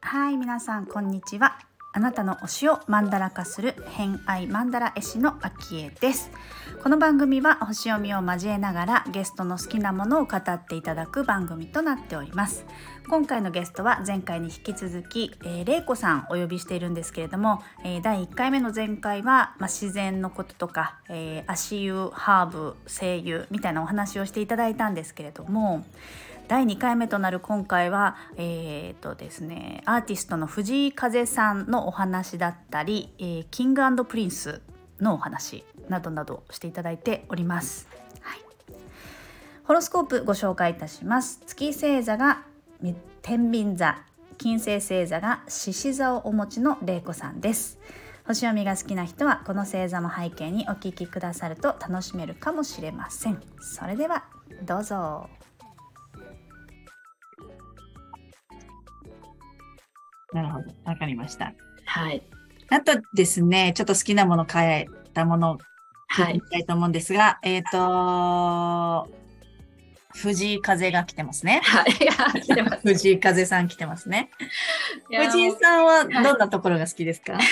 はい皆さんこんにちは。あなたの推しをマンダラ化する偏愛マンダラ絵師の秋江です。この番組は星読みを交えながらゲストの好きなものを語っていただく番組となっております。今回のゲストは前回に引き続き、えー、玲子さんお呼びしているんですけれども、えー、第1回目の前回は、まあ、自然のこととか、えー、足湯ハーブ精油みたいなお話をしていただいたんですけれども第2回目となる今回は、えーとですね、アーティストの藤井風さんのお話だったり、えー、キングプリンスのお話などなどしていただいております。はい、ホロスコープご紹介いたします。月星座が天秤座、金星星座が獅子座をお持ちの玲子さんです。星読みが好きな人はこの星座も背景にお聞きくださると楽しめるかもしれません。それではどうぞ。なるほど。わかりました。はい。あとですね、ちょっと好きなもの変えたものを聞いたいと思うんですが、はい、えっ、ー、と、藤井風が来てますね。はい。藤井風さん来てますね。藤井さんはどんなところが好きですか、はい、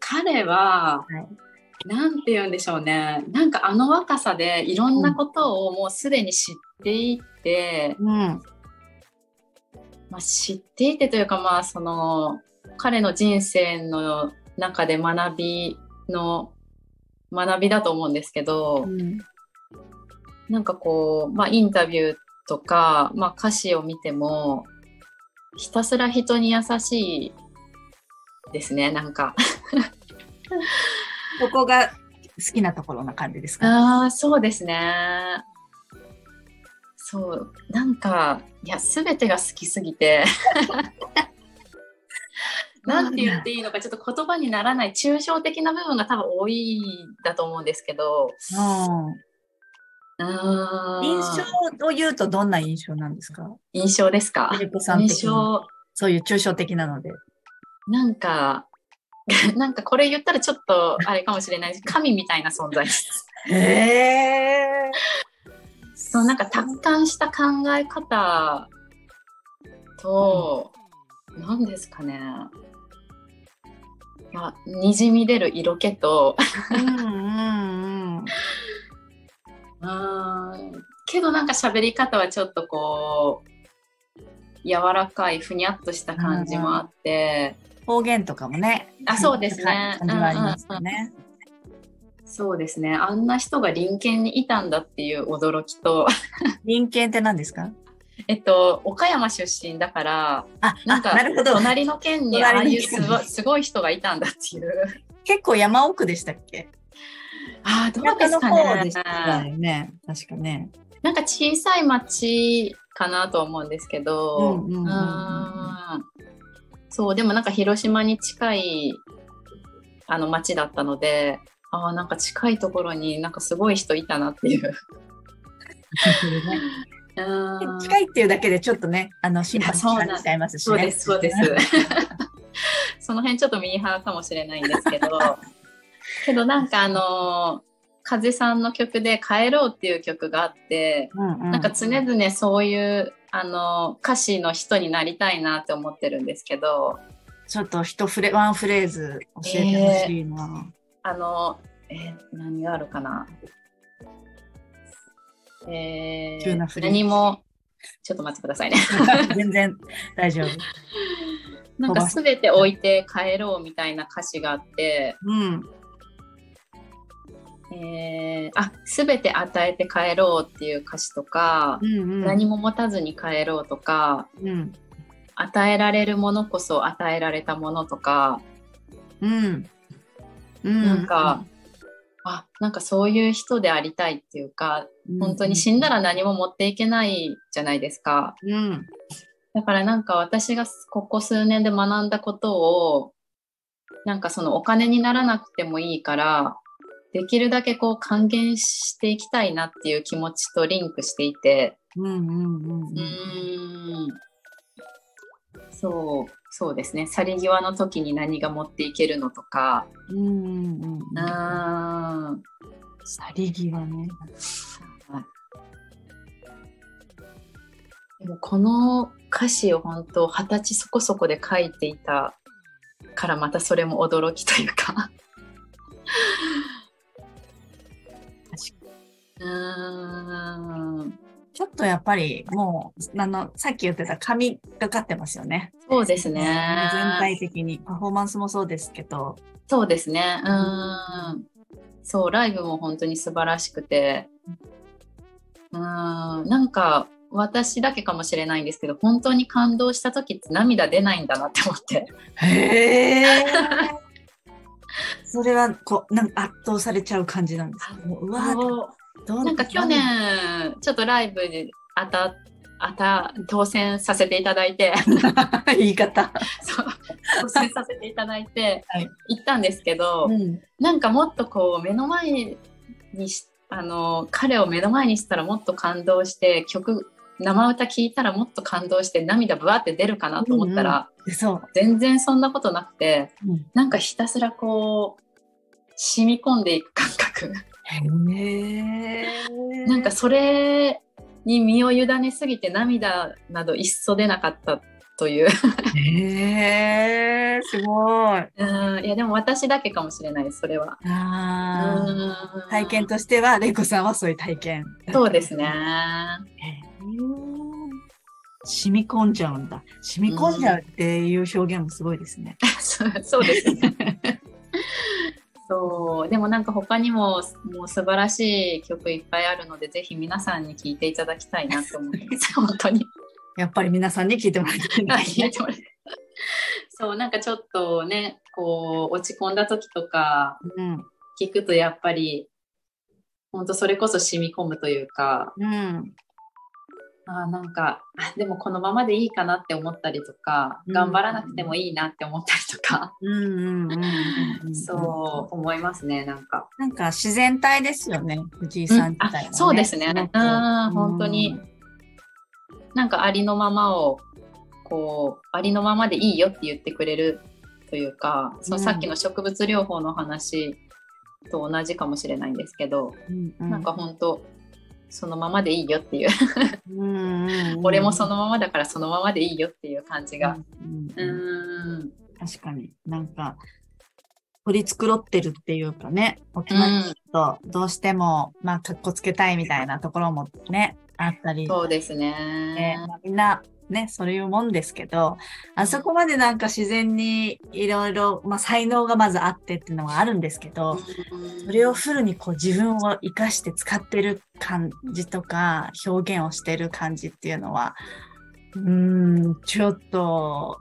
彼は、はい、なんて言うんでしょうね。なんかあの若さでいろんなことをもうすでに知っていて、うん、まあ、知っていてというかまあその彼の人生の中で学びの学びだと思うんですけど、うん、なんかこう、まあ、インタビューとか、まあ、歌詞を見てもひたすら人に優しいですねなんか。ここが好きなところな感じですか？あそうですねそうなんかいや全てが好きすぎて。なんて言っていいのかちょっと言葉にならない抽象的な部分が多分多いだと思うんですけど、うん、印象を言うとどんな印象なんですか？印象ですか？印象。そういう抽象的なので。なんか なんかこれ言ったらちょっとあれかもしれない神みたいな存在です。へそうなんか達観した考え方と、何、うん、ですかね。いやにじみ出る色気と。うんうん、うん、けどなんか喋り方はちょっとこう柔らかいふにゃっとした感じもあって、方言とかもね。あそうですね。感じはありますね、うんうんそうですね。あんな人が隣県にいたんだっていう驚きと。隣県って何ですか？えっと、岡山出身だから、あなんか、なるほど隣の県にああいう すごい人がいたんだっていう。結構山奥でしたっけ？ああ、どうですかね。ね確かね。なんか小さい町かなと思うんですけど、そう、でもなんか広島に近いあの町だったので、ああなんか近いところになんかすごい人いたなっていう。近いっていうだけでちょっとね、あの、心配しちゃいますし、ね、そうです、そうです。その辺ちょっとミーハーかもしれないんですけど、けどなんかあの風さんの曲で「帰ろう」っていう曲があって、うんうん、なんか常々そういうあの歌詞の人になりたいなって思ってるんですけど。ちょっと一フレワンフレーズ教えてほしいな、あの、えー、何があるかな？えー、何も、ちょっと待ってくださいね。全然大丈夫。なんかすべて置いて帰ろうみたいな歌詞があって、うん。えー、あすべて与えて帰ろうっていう歌詞とか、うんうん、何も持たずに帰ろうとか、うん、与えられるものこそ与えられたものとか、うん、なんか、あなんかそういう人でありたいっていうか、本当に死んだら何も持っていけないじゃないですか。うん、だからなんか私がここ数年で学んだことをなんかそのお金にならなくてもいいからできるだけこう還元していきたいなっていう気持ちとリンクしていて。うんうんうんうん、そうそうですね。去り際の時に何が持っていけるのとか。うんあ去り際ね。でもこの歌詞を本当二十歳そこそこで書いていたからまたそれも驚きというか。うん ちょっとやっぱりもうあのさっき言ってた髪がかってますよね。そうですね。全体的にパフォーマンスもそうですけど。そうですね。うん。そうライブも本当に素晴らしくて、うんなんか私だけかもしれないんですけど本当に感動した時って涙出ないんだなって思ってへえそれはこうなんか圧倒されちゃう感じなんですか？うわなんか去年ちょっとライブで当たあた当選させていただいて。言い方。そう。当選させていただいて、行ったんですけど、うん、なんかもっとこう目の前にあの彼を目の前にしたらもっと感動して曲生歌聞いたらもっと感動して涙ぶわって出るかなと思ったら、うんうん、全然そんなことなくて、うん、なんかひたすらこう染み込んでいく感覚なんかそれに身を委ねすぎて涙など一層出なかったというへえすごい。うんいやでも私だけかもしれないそれは。あ体験としては玲子さんはそういう体験。そうですね。染み込んじゃうんだ。染み込んじゃうっていう表現もすごいですね。そうそうですね。そう。でもなんか他にももう素晴らしい曲いっぱいあるのでぜひ皆さんに聴いていただきたいなと思います。本当に。やっぱり皆さんに聴いてもらいたい、ね、そうなんかちょっとねこう落ち込んだ時とか聞くとやっぱり、うん、本当それこそ染み込むというか、うん、あなんか でもこのままでいいかなって思ったりとか、頑張らなくてもいいなって思ったりとか。そう思いますねなんか。なんか自然体ですよね藤井さん自体、ね。うん、そうですね。うん。本当に。なんかありのままをこうありのままでいいよって言ってくれるというか、そのさっきの植物療法の話と同じかもしれないんですけど、うんうん、なんか本当そのままでいいよっていう。俺もそのままだからそのままでいいよっていう感じが。うん確かに。なんか取り繕ってるっていうかね。大人にとどうしても、まあかっこつけたいみたいなところもねあったり。そうですね、まあ、みんなね、そういうもんですけど、あそこまでなんか自然にいろいろ、まあ才能がまずあってっていうのはあるんですけど、それをフルにこう自分を生かして使ってる感じとか、表現をしてる感じっていうのは、うーん、ちょっと、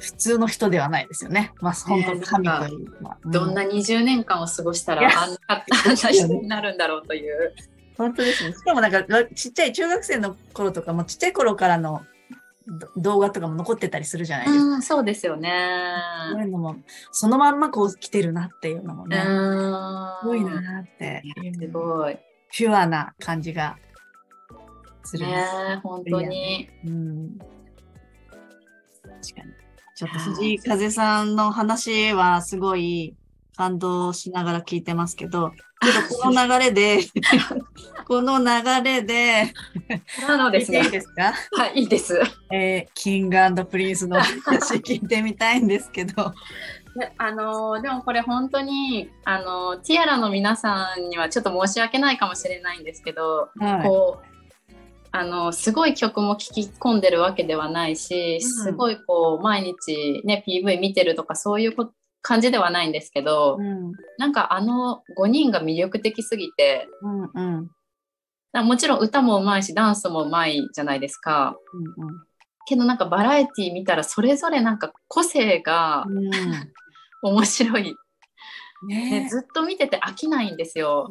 普通の人ではないですよね。まあ、本当神というか。どんな20年間を過ごしたらあんな人になるんだろうという。本当ですね。しかもなんか、ちっちゃい中学生の頃とかも、ちっちゃい頃からの動画とかも残ってたりするじゃないですか。うそうですよね。そういうのも、そのまんまこう来てるなっていうのもね、すごいなって。すごい。ピュアな感じがする。ね本当に。うん。確かに。ちょっと藤井風さんの話はすごい感動しながら聞いてますけどこの流れで、この流れで、なのですね。いいですか？はい、いいです。えー、キングプリンスの 話聞いてみたいんですけど。あのでもこれ本当にあのティアラの皆さんにはちょっと申し訳ないかもしれないんですけど、はい、こうあのすごい曲も聴き込んでるわけではないし、うん、すごいこう毎日ね PV 見てるとかそういうこ感じではないんですけど、うん、なんかあの5人が魅力的すぎて、うんうん、もちろん歌もうまいしダンスもうまいじゃないですか、うんうん、けどなんかバラエティ見たらそれぞれなんか個性が、うん、面白い、ね、ずっと見てて飽きないんですよ。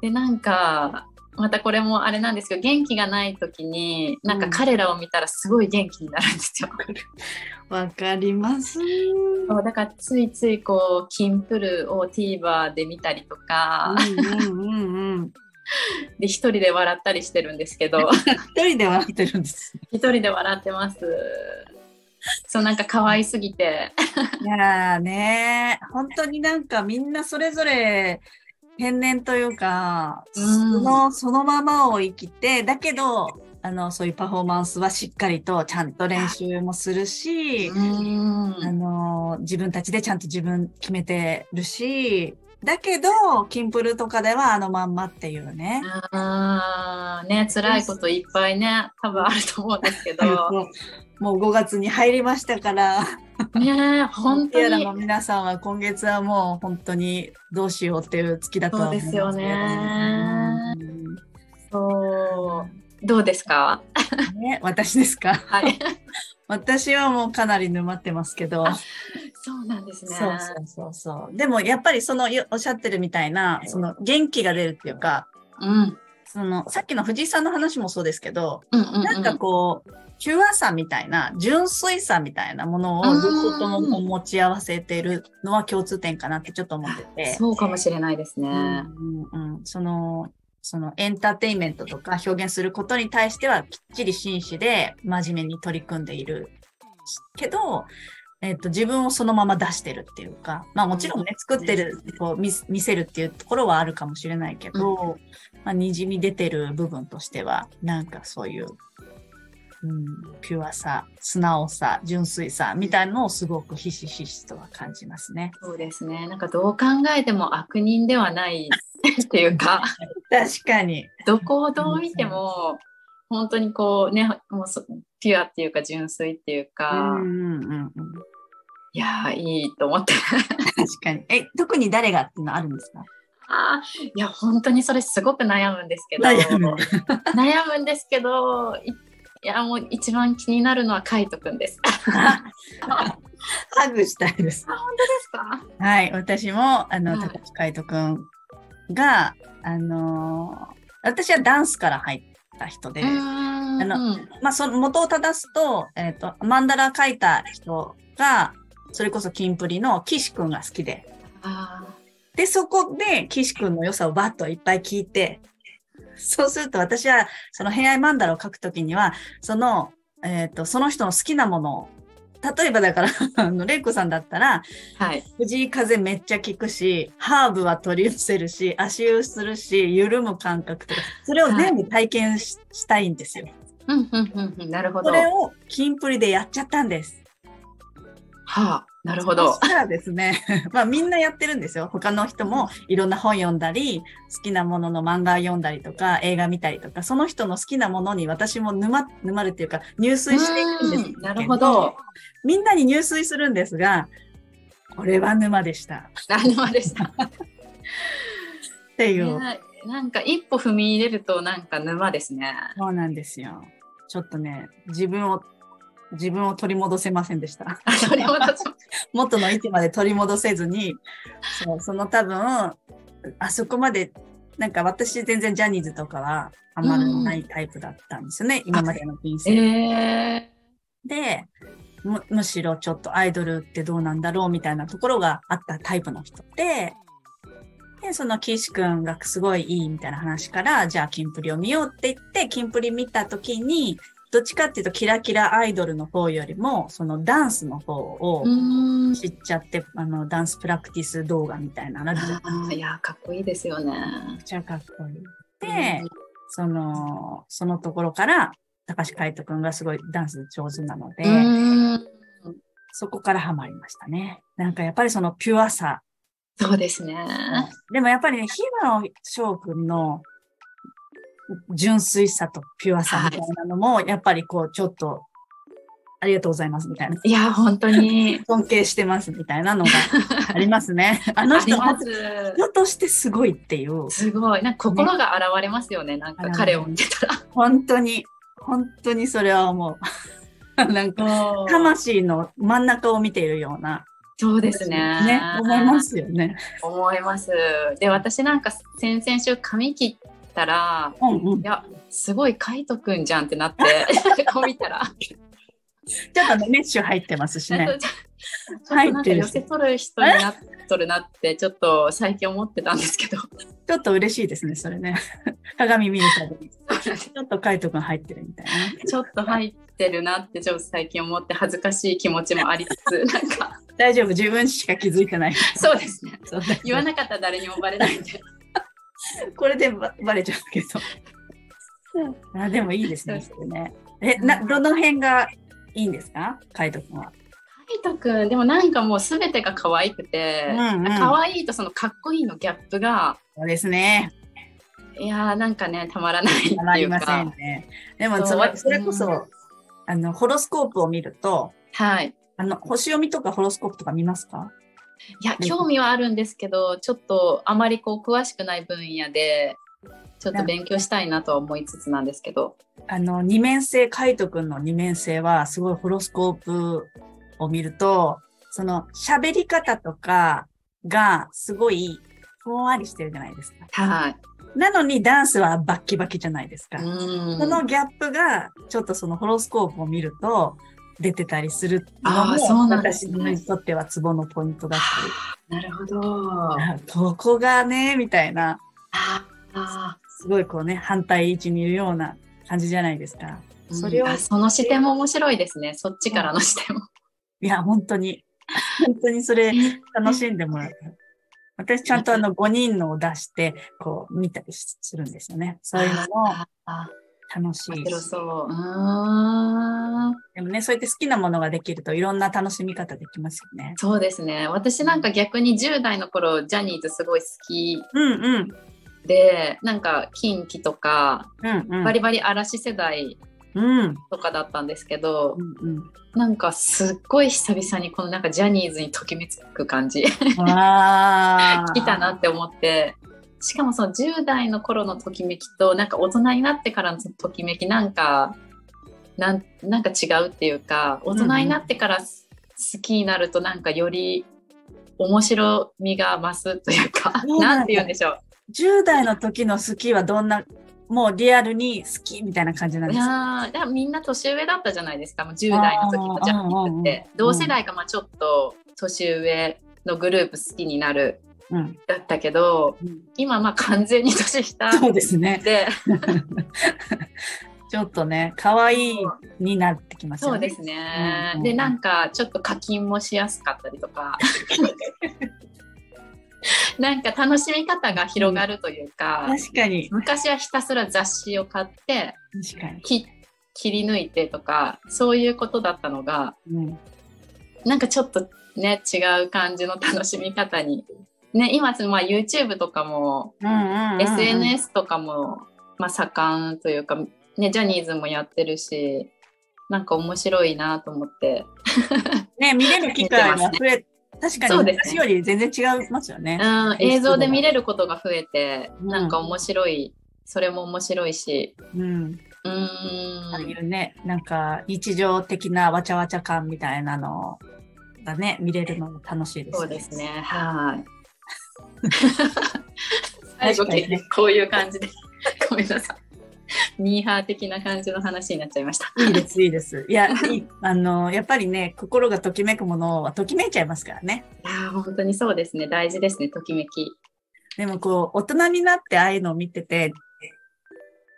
でなんかまたこれもあれなんですけど元気がない時になんか彼らを見たらすごい元気になるんですよ。わ、うん、かります。そうだからついついこうキンプルを TVer で見たりとか、で一人で笑ったりしてるんですけど。一人で笑ってるんです。一人で笑ってます。そうなんか可愛すぎて。いやね、本当になんかみんなそれぞれ天然というか、うん、そのそのままを生きて、だけど、あの、そういうパフォーマンスはしっかりとちゃんと練習もするし、うん、あの、自分たちでちゃんと自分決めてるし、だけど、キンプルとかではあのまんまっていうね。ああ、ね、辛いこといっぱいね、多分あると思うんですけど。もう5月に入りましたから。ね本当に。の皆さんは今月はもう本当にどうしようっていう月だと思うんですよね。うん、そう。どうですか、ね、私ですか？はい。私はもうかなり沼ってますけど。そうなんですね。そうそうそうそう。でもやっぱりそのおっしゃってるみたいな、その元気が出るっていうか、うん。そのさっきの藤井さんの話もそうですけど、うんうんうん、なんかこう、ピュアさみたいな、純粋さみたいなものを両方とも持ち合わせてるのは共通点かなってちょっと思ってて。そうかもしれないですね。うんうん、その、そのエンターテインメントとか表現することに対してはきっちり真摯で真面目に取り組んでいるけど、えっ、ー、と、自分をそのまま出してるっていうか、まあもちろんね、作ってる、こう見、見せるっていうところはあるかもしれないけど、うん、まあ、滲み出てる部分としては、なんかそういう、うん、ピュアさ、素直さ、純粋さみたいのをすごくひしひしとは感じますね。そうですね。なんかどう考えても悪人ではないっていうか。確かに。どこをどう見ても、本当にこうね、もうピュアっていうか純粋っていうか、うんうんうん、いやいいと思って。確かに。え特に誰がっていうのあるんですか？あいや本当にそれすごく悩むんですけど。悩む。悩むんですけどいやもう一番気になるのはカイトくんです。ハグしたいです。あ本当ですか？はい、私もあの、はい、高木海斗くんがあの私はダンスから入った人で、あの、まあ、その元を正すと、えっ、ー、と、マンダラ描いた人が、それこそキンプリの岸くんが好きで。で、そこで岸くんの良さをバッといっぱい聞いて、そうすると私は、その偏愛マンダラを書くときには、その、えっ、ー、と、その人の好きなものを例えばだから、あの、レイコさんだったら、はい。藤井風めっちゃ効くし、ハーブは取り寄せるし、足湯するし、緩む感覚とか、それを全部体験しはい、したいんですよ。うん、うん、うん、なるほど。それをキンプリでやっちゃったんです。はあ、なるほど。そしたらですね、まあみんなやってるんですよ。他の人もいろんな本読んだり、好きなものの漫画読んだりとか、映画見たりとか、その人の好きなものに私も沼、沼るっていうか、入水していくんですなるほど。みんなに入水するんですが、これは沼でした。沼でした。っていう。なんか一歩踏み入れるとなんか沼ですね。そうなんですよ。ちょっとね、自分を自分を取り戻せませんでした。元の位置まで取り戻せずに、そうその多分、あそこまで、なんか私全然ジャニーズとかはあんまりないタイプだったんですよね、うん、今までの人生。えー、でむ、むしろちょっとアイドルってどうなんだろうみたいなところがあったタイプの人。で、で、その岸くんがすごいいいみたいな話から、じゃあキンプリを見ようって言って、キンプリ見たときに、どっちかっていうとキラキラアイドルの方よりもそのダンスの方を知っちゃってあのダンスプラクティス動画みたいなのあいやかっこいいですよね。めっちゃかっこいい。で、そのそのところから高橋海人君がすごいダンス上手なのでそこからハマりましたね。なんかやっぱりそのピュアさ。そうですね。でもやっぱりね、日野翔君の純粋さとピュアさみたいなのも、やっぱりこう、ちょっと、ありがとうございますみたいな。いや、本当に。尊敬してますみたいなのがありますね。あの人、人としてすごいっていう。すごい。なんか心が現れますよね、ねなんか彼を見てたら。本当に、本当にそれは思う。なんか、魂の真ん中を見ているような。そうですね。ね、思いますよね。思います。で、私なんか先々週髪切ったら、うんうん、いやすごい海斗くんじゃんってなって こう見たらちょっとね、メッシュ入ってますしね。入ってる。寄せ取る人になっとるなって、ちょっと最近思ってたんですけど。ちょっと嬉しいですね、それね。鏡見るたびに。ちょっとカイト君入ってるみたいな、ちょっと入ってるなって、ちょっと最近思って恥ずかしい気持ちもありつつ、なんか。大丈夫、自分しか気づいてない。そうですね。言わなかったら誰にもバレないんで。これでババレちゃうけど。あでもいいですね、それね。え、な、どの辺がいいんですか？海斗君は。海斗君、でもなんかもうすべてが可愛くて、うんうん、可愛いとそのかっこいいのギャップが。そうですね。いやーなんかね、たまらないっていうか。たまりませんね。でもそれそれこそ、うん、あの、ホロスコープを見ると、はい。あの、星読みとかホロスコープとか見ますか？いや、興味はあるんですけど、ちょっとあまりこう詳しくない分野で、ちょっと勉強したいなとは思いつつなんですけど。あの、二面性、カイト君の二面性は、すごいホロスコープを見ると、その喋り方とかがすごいふんわりしてるじゃないですか。はい。なのにダンスはバッキバキじゃないですか。そのギャップが、ちょっとそのホロスコープを見ると、出てたりするのも、ね、私にとってはツボのポイントだったり。なるほど。ここがね、みたいな。あすごいこうね、反対位置にいるような感じじゃないですか。それを、その視点も面白いですね。そっちからの視点も。いや、本当に。本当にそれ楽しんでもらう。私ちゃんとあの5人のを出して、こう見たりするんですよね。そういうのも楽しい。面そう。でもね、そうやって好きなものができるといろんな楽しみ方できますよね。そうですね。私なんか逆に10代の頃、ジャニーズすごい好き。うんうん。でなんか近畿とか、うんうん、バリバリ嵐世代とかだったんですけど、うんうん、なんかすっごい久々にこのなんかジャニーズにときめく感じ 来たなって思ってしかもその10代の頃のときめきとなんか大人になってからのときめきなんかなんなんか違うっていうか大人になってから好きになるとなんかより面白みが増すというか、なんて言うんでしょう。10代の時の好きはどんなもうリアルに好きみたいな感じなんですか？いやみんな年上だったじゃないですかもう10代の時のジャニーズって同世代がまあちょっと年上のグループ好きになる、うん、だったけど、うん、今まあ完全に年下そうですね。ちょっとね可愛いになってきますよね。そうですね、うんうん、でなんかちょっと課金もしやすかったりとか。なんか楽しみ方が広がるというか、うん、確かに。昔はひたすら雑誌を買って切り抜いてとかそういうことだったのが、うん、なんかちょっとね違う感じの楽しみ方に、ね、今、まあ、YouTube とかも、うんうんうん、SNS とかも、まあ、盛んというか、ね、ジャニーズもやってるしなんか面白いなと思って。ね、見れる機会が増え確かに昔より全然違いますよね。うん、映像で見れることが増えて、うん、なんか面白い、それも面白いし。うん。うん。ああいうね、なんか日常的なわちゃわちゃ感みたいなのがね、見れるのも楽しいですね。そうですね。はい。最後ね、こういう感じで。ごめんなさい。ミーハー的な感じの話になっちゃいました。いいです、いいです。いや、いいあの、やっぱりね、心がときめくものはときめいちゃいますからね。いや、本当にそうですね。大事ですね、ときめき。でもこう、大人になってああいうのを見てて、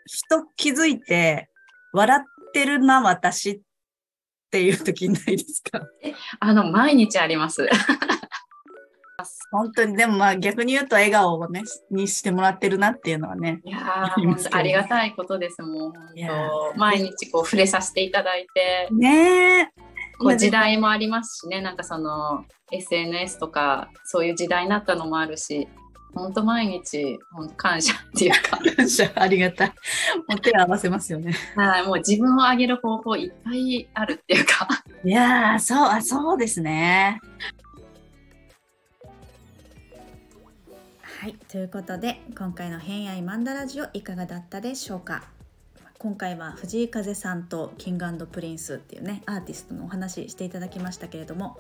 人気づいて、笑ってるな、私っていう時ないですか？あの、毎日あります。本当に、でもまあ逆に言うと笑顔をね、にしてもらってるなっていうのはね。いやありがたいことですもん。毎日こう触れさせていただいて。ねこう時代もありますしね、なんかその SNS とかそういう時代になったのもあるし、本当毎日感謝っていうか。感謝ありがたい。もう手を合わせますよね。はいもう自分を上げる方法いっぱいあるっていうか。いやそうあそうですねはいということで今回の「偏愛マンダラジオ」いかがだったでしょうか？今回は藤井風さんとキングプリンスっていうねアーティストのお話していただきましたけれども、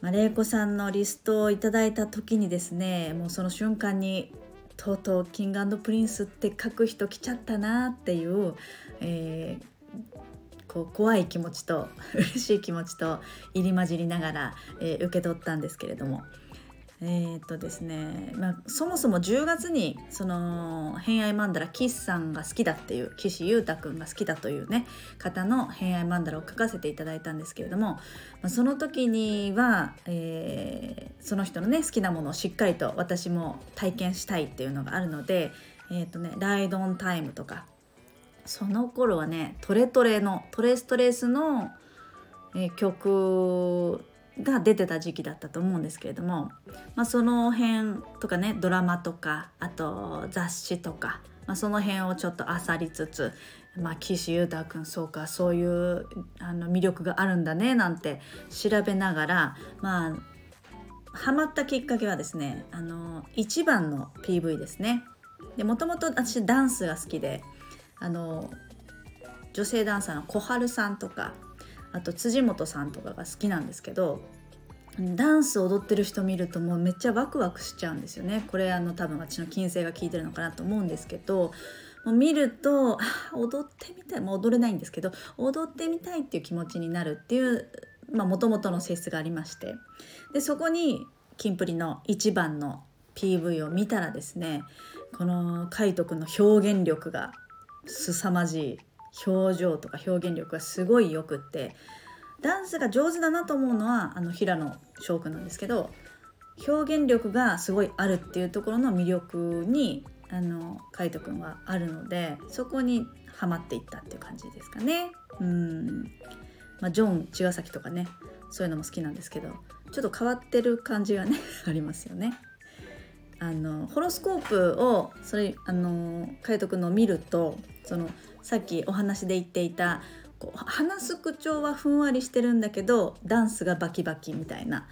まあ、玲子さんのリストをいただいた時にですねもうその瞬間にとうとうキングプリンスって書く人来ちゃったなっていう、えー、こう怖い気持ちと嬉しい気持ちと入り混じりながら、えー、受け取ったんですけれども。えー、とですね、まあ、そもそも10月にその偏愛マンダラ岸さんが好きだっていう岸優太くんが好きだというね方の偏愛マンダラを書かせていただいたんですけれども、まあ、その時には、えー、その人のね好きなものをしっかりと私も体験したいっていうのがあるので、えーとね、ライドオンタイムとかその頃はねトレトレのトレストレスの、えー、曲が出てた時期だったと思うんですけれども、まあ、その辺とかねドラマとかあと雑誌とか、まあ、その辺をちょっと漁りつつ、まあ、岸優太君そうかそういうあの魅力があるんだねなんて調べながらまあハマったきっかけはですねあの一番の PV ですね。でもともと私ダンスが好きであの女性ダンサーの小春さんとかあと辻元さんとかが好きなんですけどダンス踊ってる人見るともうめっちゃワクワクしちゃうんですよね。これあの多分私の金星が効いてるのかなと思うんですけどもう見ると踊ってみたい。もう踊れないんですけど踊ってみたいっていう気持ちになるっていうもともとの性質がありまして。でそこにキンプリの一番の PV を見たらですねこの海斗君の表現力が凄まじい。表情とか表現力がすごいよくってダンスが上手だなと思うのはあの平野翔くんなんですけど表現力がすごいあるっていうところの魅力にあの海斗くんはあるのでそこにはまっていったっていう感じですかね。うんまあ、ジョン茅ヶ崎とかねそういうのも好きなんですけどちょっと変わってる感じがね ありますよね。あのホロスコープをそれあの海斗くんのを見るとそのさっきお話で言っていたこう話す口調はふんわりしてるんだけどダンスがバキバキみたいな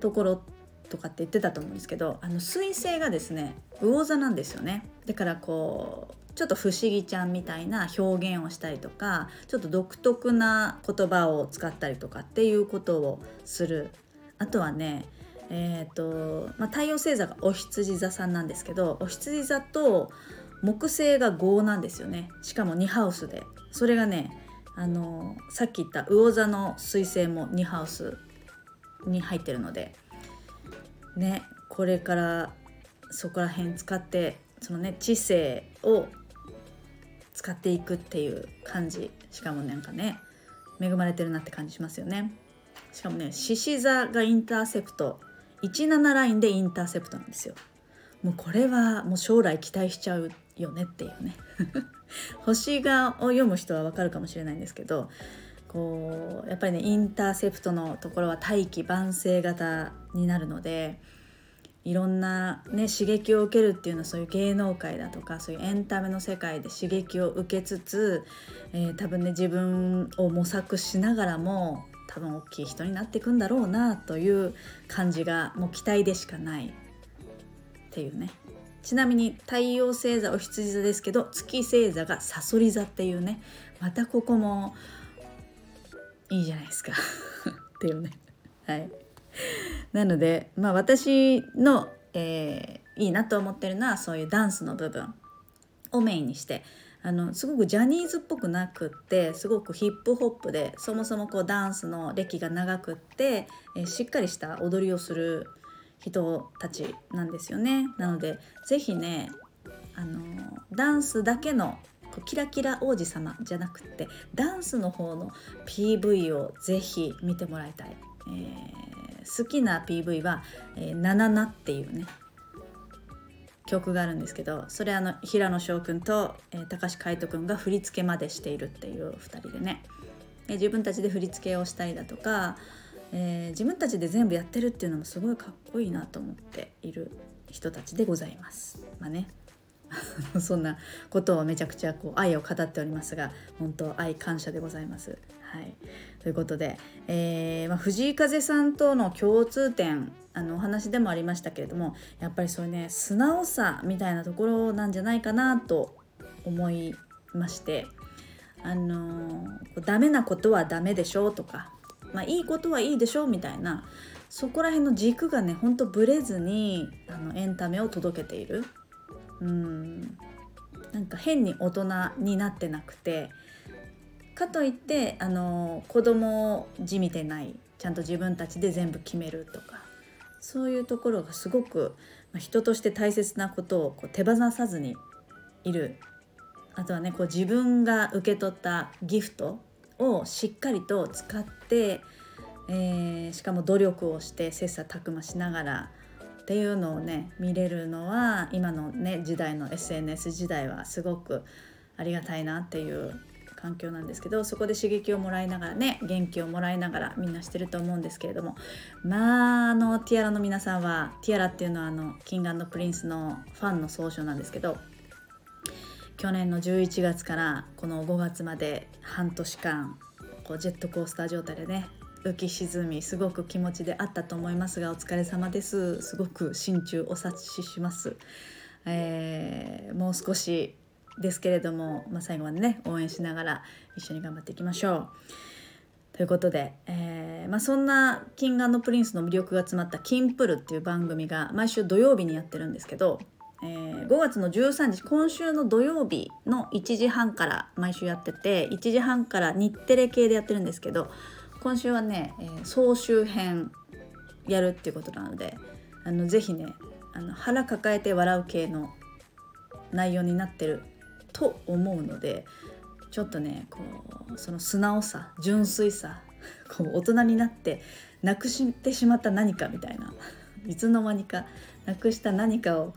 ところとかって言ってたと思うんですけどあの彗星がですね魚座なんですよね。だからこうちょっと不思議ちゃんみたいな表現をしたりとかちょっと独特な言葉を使ったりとかっていうことをする。あとはねえーとまあ、太陽星座がお羊座さんなんですけどお羊座と木星が5なんですよね。しかも2ハウスで。それがねあのさっき言った魚座の彗星も2ハウスに入ってるので。ねこれからそこら辺使ってそのね知性を使っていくっていう感じ。しかもなんかね恵まれてるなって感じしますよね。しかもね獅子座がインターセプト。17ラインでインターセプトなんですよ。もうこれはもう将来期待しちゃうよねっていうね。星がを読む人はわかるかもしれないんですけどこうやっぱりねインターセプトのところは大気晩成型になるのでいろんな、ね、刺激を受けるっていうのはそういう芸能界だとかそういうエンタメの世界で刺激を受けつつ、えー、多分ね自分を模索しながらも多分大きい人になっていくんだろうなという感じがもう期待でしかないっていうね。ちなみに太陽星座お羊座ですけど月星座がさそり座っていうねまたここもいいじゃないですか。っていうね。はい。なのでまあ私の、えー、いいなと思ってるのはそういうダンスの部分をメインにしてあのすごくジャニーズっぽくなくってすごくヒップホップでそもそもこうダンスの歴が長くって、えー、しっかりした踊りをする人たちなんですよね。なので是非ねあのダンスだけのキラキラ王子様じゃなくってダンスの方の PV を是非見てもらいたい。えー、好きな PV は「えー、ナナナ」っていうね曲があるんですけどそれあの平野翔くんと、えー、高橋海人くんが振り付けまでしているっていう2人でねで自分たちで振り付けをしたりだとかえー、自分たちで全部やってるっていうのもすごいかっこいいなと思っている人たちでございます。まあね そんなことをめちゃくちゃこう愛を語っておりますが本当愛感謝でございます。はい、ということで、えーまあ、藤井風さんとの共通点あのお話でもありましたけれどもやっぱりそういうね素直さみたいなところなんじゃないかなと思いましてあのー、ダメなことはダメでしょうとかまあ、いいことはいいでしょうみたいなそこら辺の軸がねほんとぶれずにあのエンタメを届けている。うん。なんか変に大人になってなくてかといってあの子供をじみてないちゃんと自分たちで全部決めるとかそういうところがすごく人として大切なことをこう手放さずにいる。あとはねこう自分が受け取ったギフトをしっかりと使って、えー、しかも努力をして切磋琢磨しながらっていうのをね見れるのは今のね時代の SNS 時代はすごくありがたいなっていう環境なんですけどそこで刺激をもらいながらね元気をもらいながらみんなしてると思うんですけれどもまああのティアラの皆さんはティアラっていうのはあのキングプリンスのファンの総称なんですけど去年の11月からこの5月まで半年間こうジェットコースター状態でね浮き沈みすごく気持ちであったと思いますがお疲れ様ですすごく心中お察しします、えー、もう少しですけれども、まあ、最後までね応援しながら一緒に頑張っていきましょう。ということで、えーまあ、そんなキングプリンスの魅力が詰まった「キンプる」っていう番組が毎週土曜日にやってるんですけど、えー、5月の13日今週の土曜日の1時半から毎週やってて1時半から日テレ系でやってるんですけど今週はね、えー、総集編やるっていうことなのであのぜひねあの腹抱えて笑う系の内容になってると思うのでちょっとねこうその素直さ純粋さ こう大人になってなくしてしまった何かみたいないつの間にかなくした何かを、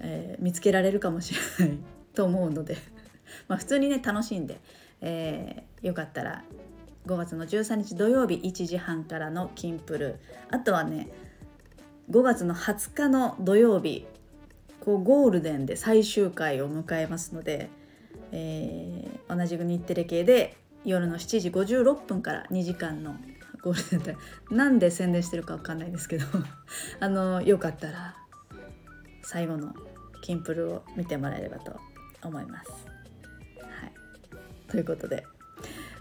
えー、見つけられるかもしれないと思うので まあ普通にね楽しんで、えー、よかったら5月の13日土曜日1時半からのキンプルあとはね5月の20日の土曜日こうゴールデンで最終回を迎えますので、えー、同じく日テレ系で夜の7時56分から2時間のゴールデンでなんで宣伝してるか分かんないですけど あのよかったら最後のキンプルを見てもらえればと思います。はい、ということで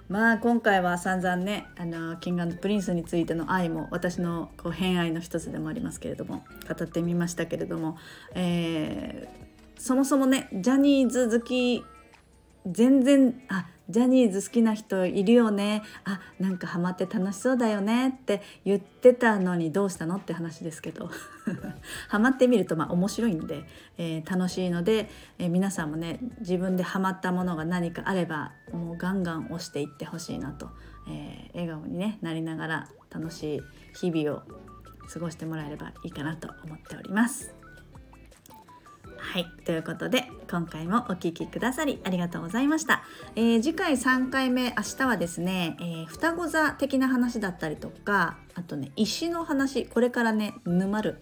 まあ今回は散々ねあの Ｋｉｎｇ&Ｐｒｉｎｃｅ についての愛も私のこう偏愛の一つでもありますけれども語ってみましたけれども、えー、そもそもねジャニーズ好き全然あジャニーズ好きな人いるよねあなんかハマって楽しそうだよねって言ってたのにどうしたのって話ですけど ハマってみるとまあ面白いんで、えー、楽しいので、えー、皆さんもね自分でハマったものが何かあればもうガンガン押していってほしいなと、えー、笑顔に、ね、なりながら楽しい日々を過ごしてもらえればいいかなと思っております。はい。ということで今回もお聴きくださりありがとうございました、えー、次回3回目明日はですね、えー、双子座的な話だったりとかあとね石の話。これからね沼る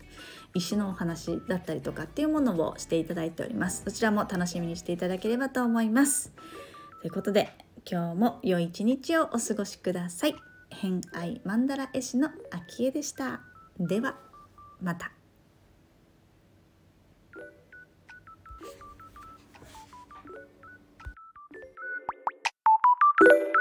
石のお話だったりとかっていうものをしていただいております。そちらも楽しみにしていただければと思います。ということで今日も良い一日をお過ごしください。偏愛マンダ絵師の秋江でした。ではまた。you